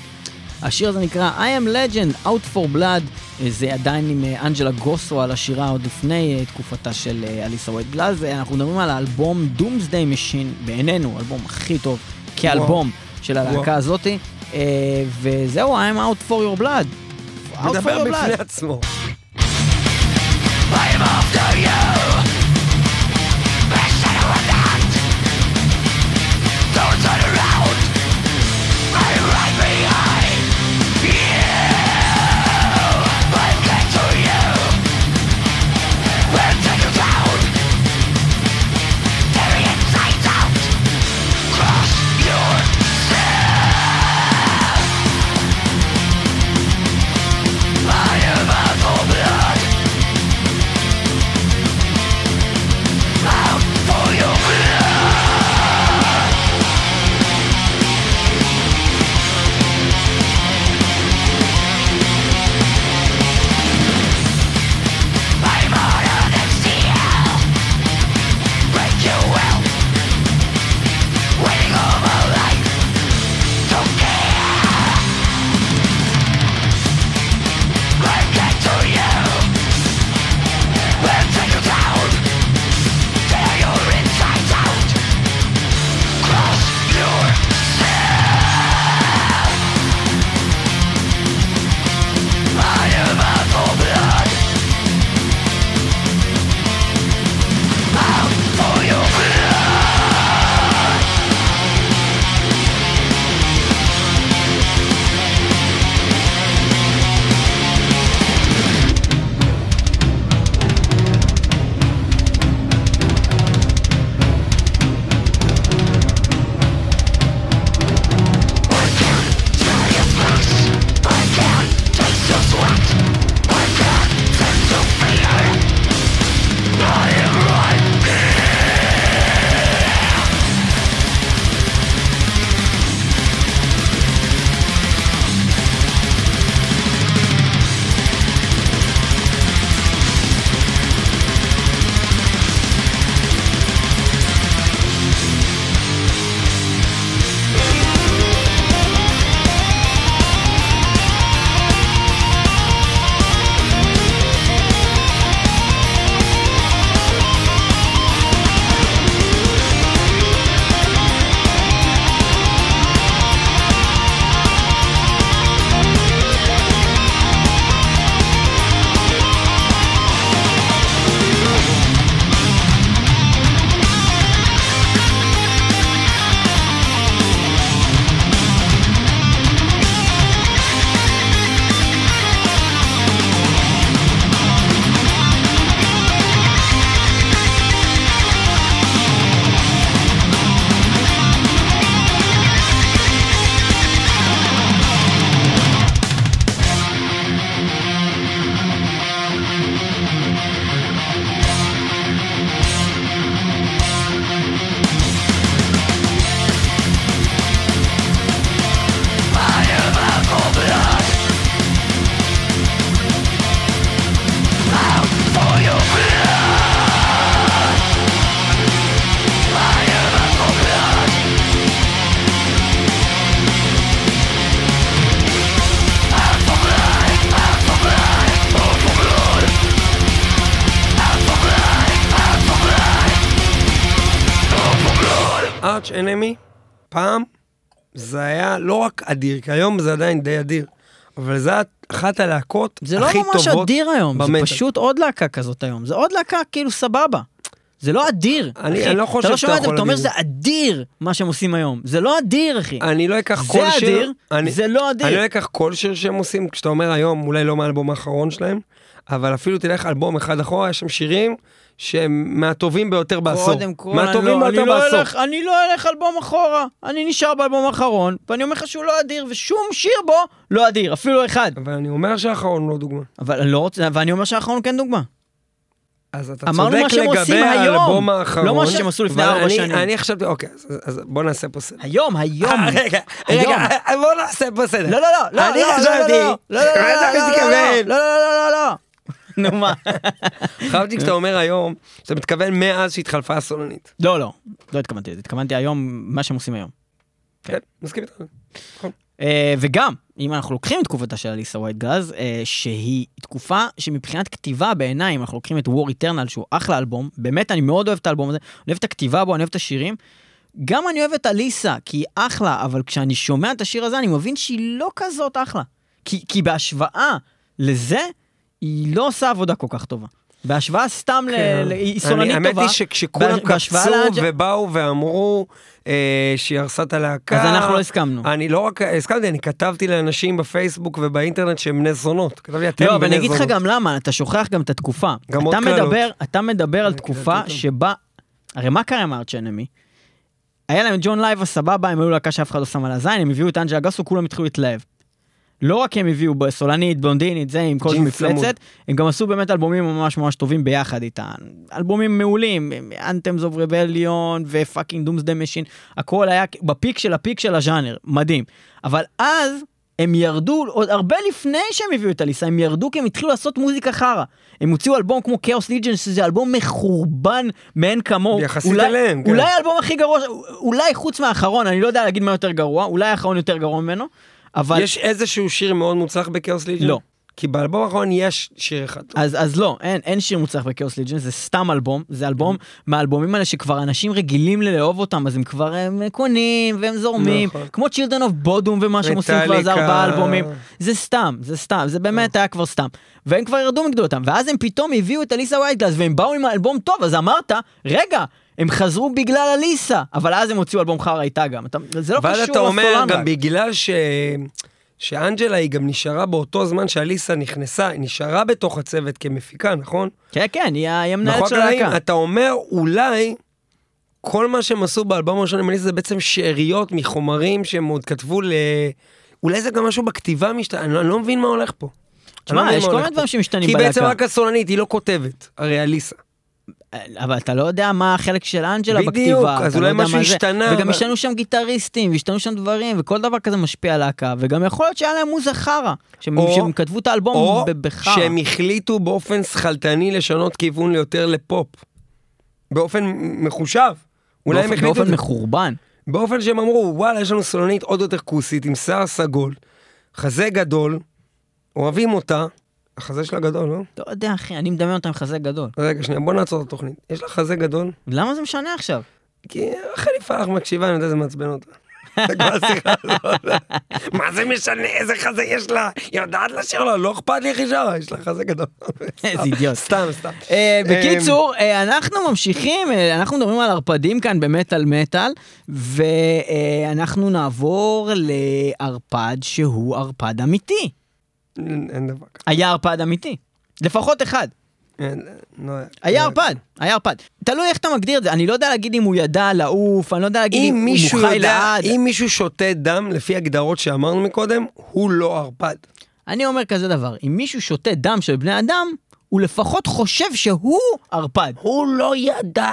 השיר הזה נקרא I am Legend, Out for Blood, זה עדיין עם אה, אנג'לה גוסו על השירה עוד לפני אה, תקופתה של אה, אליסה ווייט בלאז, אה, אנחנו מדברים על האלבום Doomsday Machine, בעינינו, האלבום הכי טוב כאלבום של הלהקה וואו. הזאתי, אה, וזהו, I'm out for your blood. Out for מדבר your בפני blood. עצמו. I am out אנמי, פעם, זה היה לא רק אדיר, כי היום זה עדיין די אדיר, אבל זה היה אחת הלהקות זה לא הכי ממש טובות אדיר היום, זה במטאל. פשוט עוד להקה כזאת היום. זה עוד להקה כאילו סבבה. זה לא אדיר, אני- אחי. אני לא חושב לא שאתה שומע את זה, יכול אתה אומר להגיד שזה אדיר מה שהם עושים היום. זה לא אדיר, אחי. אני לא אקח כל זה שיר, אדיר, אני- זה לא אדיר. אני לא אקח כל שיר שהם עושים, כשאתה אומר היום, אולי לא מהאלבום האחרון שלהם, אבל אפילו תלך אלבום אחד אחורה, יש שם שירים שהם מהטובים ביותר בעשור. קודם כל, אני מהטובים לא, אני, ביותר לא בעשור. אלך, אני לא אלך אלבום אחורה, אני נשאר באלבום האחרון, ואני אומר לך שהוא לא אדיר, ושום שיר בו לא אדיר, אפילו אחד. אבל אני אומר שהאחרון לא דוגמה. אבל לא רוצה, ואני אומר שהאחרון כן דוגמה. אז אתה צודק לגבי האלבום האחרון. לא מה שהם עשו לפני ארבע שנים. אני חשבתי, אוקיי, אז- אז בוא נעשה פה סדר. היום, היום. אה, רגע. רגע, אה, בוא נעשה פה סדר. לא, לא, לא, לא, אני לא, לא, חשבתי, לא, לא, לא, לא, מה אתה לא, לא, מתכוון? לא, לא, לא, לא, לא. נו מה? חשבתי כשאתה אומר היום, שאתה מתכוון מאז שהתחלפה הסולנית. לא, לא, לא התכוונתי לזה, התכוונתי היום, מה שהם עושים היום. כן, מסכים איתך. אה, וגם, אם אנחנו לוקחים את תקופתה של אליסה ווייט גלאז, אה, שהיא תקופה שמבחינת כתיבה בעיניי, אם אנחנו לוקחים את War Eternal, שהוא אחלה אלבום, באמת אני מאוד אוהב את האלבום הזה, אני אוהב את הכתיבה בו, אני אוהב את השירים. גם אני אוהב את אליסה, כי היא אחלה, אבל כשאני שומע את השיר הזה, אני מבין שהיא לא כזאת אחלה. כי, כי בהשוואה לזה, היא לא עושה עבודה כל כך טובה. בהשוואה סתם. כן. ל... היא סולנית טובה. האמת היא שכשכולם קפצו לאנג'ל- ובאו ואמרו אה, שהיא הרסה את הלהקה. אז אנחנו לא הסכמנו. אני לא רק הסכמתי, אני כתבתי לאנשים בפייסבוק ובאינטרנט שהם בני זונות. כתבתי, אתם לא, בני אבל אני אגיד לך זונות. גם למה, אתה שוכח גם את התקופה. גם עוד אתה קללות. מדבר, אתה מדבר על אני תקופה קלטתי אותם. שבה... הרי מה קרה עם ארץ' אנמי? היה להם ג'ון לייבה סבבה, הם היו להקה שאף אחד לא שם על הזין, הם הביאו את אנג'לה גסו, כולם התחילו להתלהב. לא רק הם הביאו סולנית, בלונדינית, זה עם קול. מפלצת, הם גם עשו באמת אלבומים ממש ממש טובים ביחד איתן. אלבומים מעולים, Anthems of Rebellion ו fucking Doomsday Machine, הכל היה ב peak של ה peak של הז'אנר, מדהים. אבל אז הם ירדו, עוד הרבה לפני שהם הביאו את אליסה, הם ירדו כי הם התחילו לעשות מוזיקה חרא. הם הוציאו אלבום כמו Khaos Legions, שזה אלבום מחורבן מאין כמוהו. יחסית אולי- אליהם, כן. אולי האלבום הכי גרוע, אולי חוץ מהאחרון, אני לא יודע להגיד מה יותר גרוע, אולי האחרון יותר גרוע ממנו, אבל... יש איזשהו שיר מאוד מוצלח בכאוס ליג'ן? לא. כי באלבום האחרון יש שיר אחד. אז, אז לא, אין, אין שיר מוצלח בכאוס ליג'ן, זה סתם אלבום, זה אלבום מהאלבומים האלה שכבר אנשים רגילים לאהוב אותם, אז הם כבר הם קונים והם זורמים, נכון. כמו Children of Bodom ומה שהם עושים כבר מטאליקה. ארבעה אלבומים, זה סתם, זה סתם, זה באמת היה כבר סתם. והם כבר ירדו מגדולתם, ואז הם פתאום הביאו את אליסה וייטגלס והם באו עם האלבום טוב, אז אמרת, רגע, הם חזרו בגלל אליסה, אבל אז הם הוציאו אלבום חרא איתה גם, אתה, זה לא ואז קשור אתה אומר, לסולן גם רק. בגלל ש... שאנג'לה היא גם נשארה באותו זמן שאליסה נכנסה, היא נשארה בתוך הצוות כמפיקה, נכון? כן, כן, היא היא המנהלת נכון, של? הלהקה. אתה אומר, אולי כל מה שהם עשו באלבום הראשון עם אליסה זה בעצם שאריות מחומרים שהם עוד כתבו ל... אולי זה גם משהו בכתיבה משתנה, אני לא- אני לא מבין מה הולך פה. לא תשמע, מבין יש כל מיני. דברים שמשתנים כי בלהקה. בעצם רק הסולנית, היא לא כותבת, הרי אליסה. אבל אתה לא יודע מה החלק של אנג'לה בדיוק, בכתיבה. אז אתה לא אולי יודע משהו. השתנה, וגם אבל- השתנו שם גיטריסטים, והשתנו שם דברים, וכל דבר כזה משפיע על להקה. וגם יכול להיות שהיה להם מוזה חרא. שהם או- שהם כתבו את האלבום או ב- בחרא. שהם החליטו באופן שכלתני לשנות כיוון ליותר לפופ. באופן מחושב. אולי הם באופן- החליטו את באופן. מחורבן. באופן שהם אמרו, וואלה, יש לנו סולנית עוד יותר כוסית, עם שיער סגול, חזה גדול, אוהבים אותה. החזה שלה גדול, לא? לא יודע, אחי, אני מדמיין אותם עם חזה גדול. רגע, שנייה, בוא נעצור את התוכנית. יש לה חזה גדול? למה זה משנה עכשיו? כי רחלי פרח מקשיבה, אני יודע שזה מעצבן אותה. זה. מה זה משנה איזה חזה יש לה? היא יודעת לשיר לו, לא אכפת לי איך היא שרה, יש לה חזה גדול. איזה אידיוט. סתם, סתם. אה, בקיצור, אה, אנחנו ממשיכים, אה, אנחנו מדברים על ערפדים כאן במטאל מטאל, ואנחנו נעבור לערפד שהוא ערפד אמיתי. אין אין דבר כזה. היה ערפד אמיתי. לפחות אחד. אין, לא היה לא- ערפד, היה ערפד. תלוי איך אתה מגדיר את זה, אני לא יודע להגיד אם הוא ידע לעוף, אני לא יודע להגיד אם אם הוא חי יודע, לעד. אם מישהו שותה דם, לפי הגדרות שאמרנו מקודם, הוא לא ערפד. אני אומר כזה דבר, אם מישהו שותה דם של בני אדם, הוא לפחות חושב שהוא ערפד. הוא לא ידע.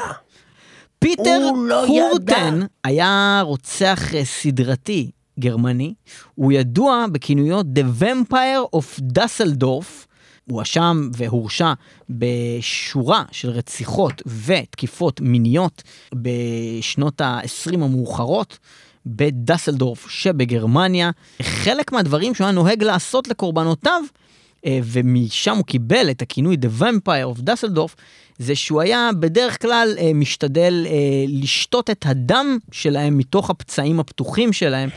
פיטר לא קורטן ידע. היה רוצח אה, סדרתי גרמני, הוא ידוע בכינויות The Vampire of Dusseldorf. הוא הואשם והורשע בשורה של רציחות ותקיפות מיניות בשנות ה-20 המאוחרות בדסלדורף שבגרמניה. חלק מהדברים שהוא היה נוהג לעשות לקורבנותיו אה, ומשם הוא קיבל את הכינוי The Vampire of Dusseldorf, זה שהוא היה בדרך כלל אה, משתדל אה, לשתות את הדם שלהם מתוך הפצעים הפתוחים שלהם.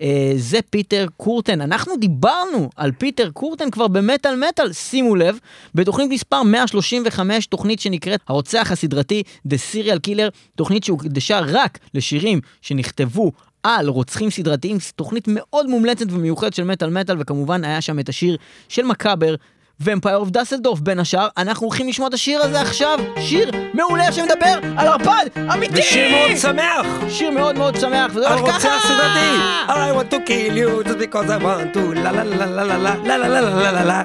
אה, זה פיטר קורטן. אנחנו דיברנו על פיטר קורטן כבר במטאל מטאל, שימו לב, בתוכנית מספר 135, תוכנית שנקראת הרוצח הסדרתי The Serial Killer, תוכנית שהוקדשה רק לשירים שנכתבו על רוצחים סדרתיים, תוכנית מאוד מומלצת ומיוחדת של מטאל מטאל, וכמובן היה שם את השיר של מקאבר. ומפייר אוף דסלדורף בין השאר, אנחנו הולכים לשמוע את השיר הזה עכשיו, שיר מעולה שמדבר על ערפד אמיתי! ושיר מאוד שמח! שיר מאוד מאוד שמח, וזה הולך ככה! רוצח סדרתי! I want to kill you just because I want to la la la la la la la la la la la la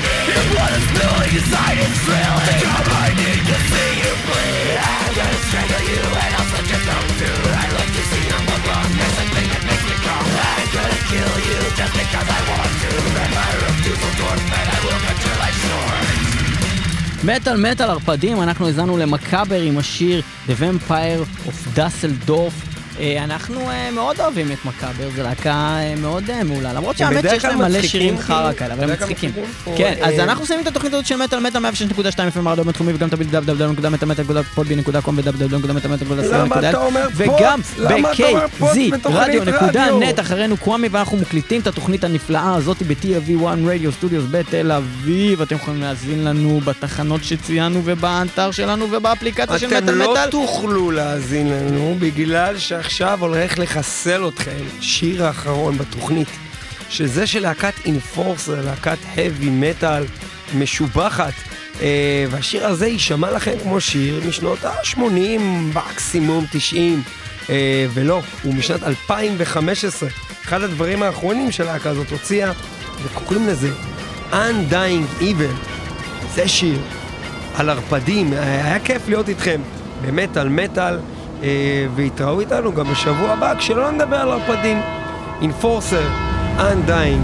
What is feeling inside is real Come, I need to see you bleed I'm gonna strangle you and I'll slit your throat too I love to see I'm alone There's something that makes me calm I'm gonna kill you just because I want to And I refuse to door And I will until I snore מטאל מטאל ערפדים, אנחנו האזנו למכבר עם השיר The Vampire of Dusseldorf אה, אנחנו אה, מאוד אוהבים את מכבר, זו להקה אה, מאוד אה, מעולה, למרות שהאמת שיש להם מלא שירים כאילו. חרא כאלה, אבל הם מצחיקים. כן, אז אה, אנחנו שמים את התוכנית הזאת של מטאל מטאל 106.2 FM הרדיו בינתחומי וגם תמיד למה אתה אומר וגם ב-KZ רדיו נקודה רדיו? נט אחרינו קוואמי ואנחנו מקליטים את התוכנית הנפלאה הזאת ב-TLV1 רדיו סטודיוס בתל אביב. אתם יכולים להאזין לנו בתחנות שציינו ובאתר שלנו ובאפליקציה של אתם מטאל לא מטאל. תוכלו להאזין לנו בגלל שעכשיו הולך לחסל אתכם. שיר האחרון בתוכנית שזה של להקת אינפורסר, להקת heavy metal משובחת. אה, והשיר הזה יישמע לכם כמו שיר משנות ה-80, מקסימום 90 אה, ולא, הוא משנת 2015 אחד הדברים האחרונים שהלהקה הזאת הוציאה וקוראים לזה Undying Evil. זה שיר על ערפדים, היה כיף להיות איתכם. במטאל מטאל, והתראו איתנו גם בשבוע הבא, כשלא נדבר על ערפדים. Enforcer, Undying,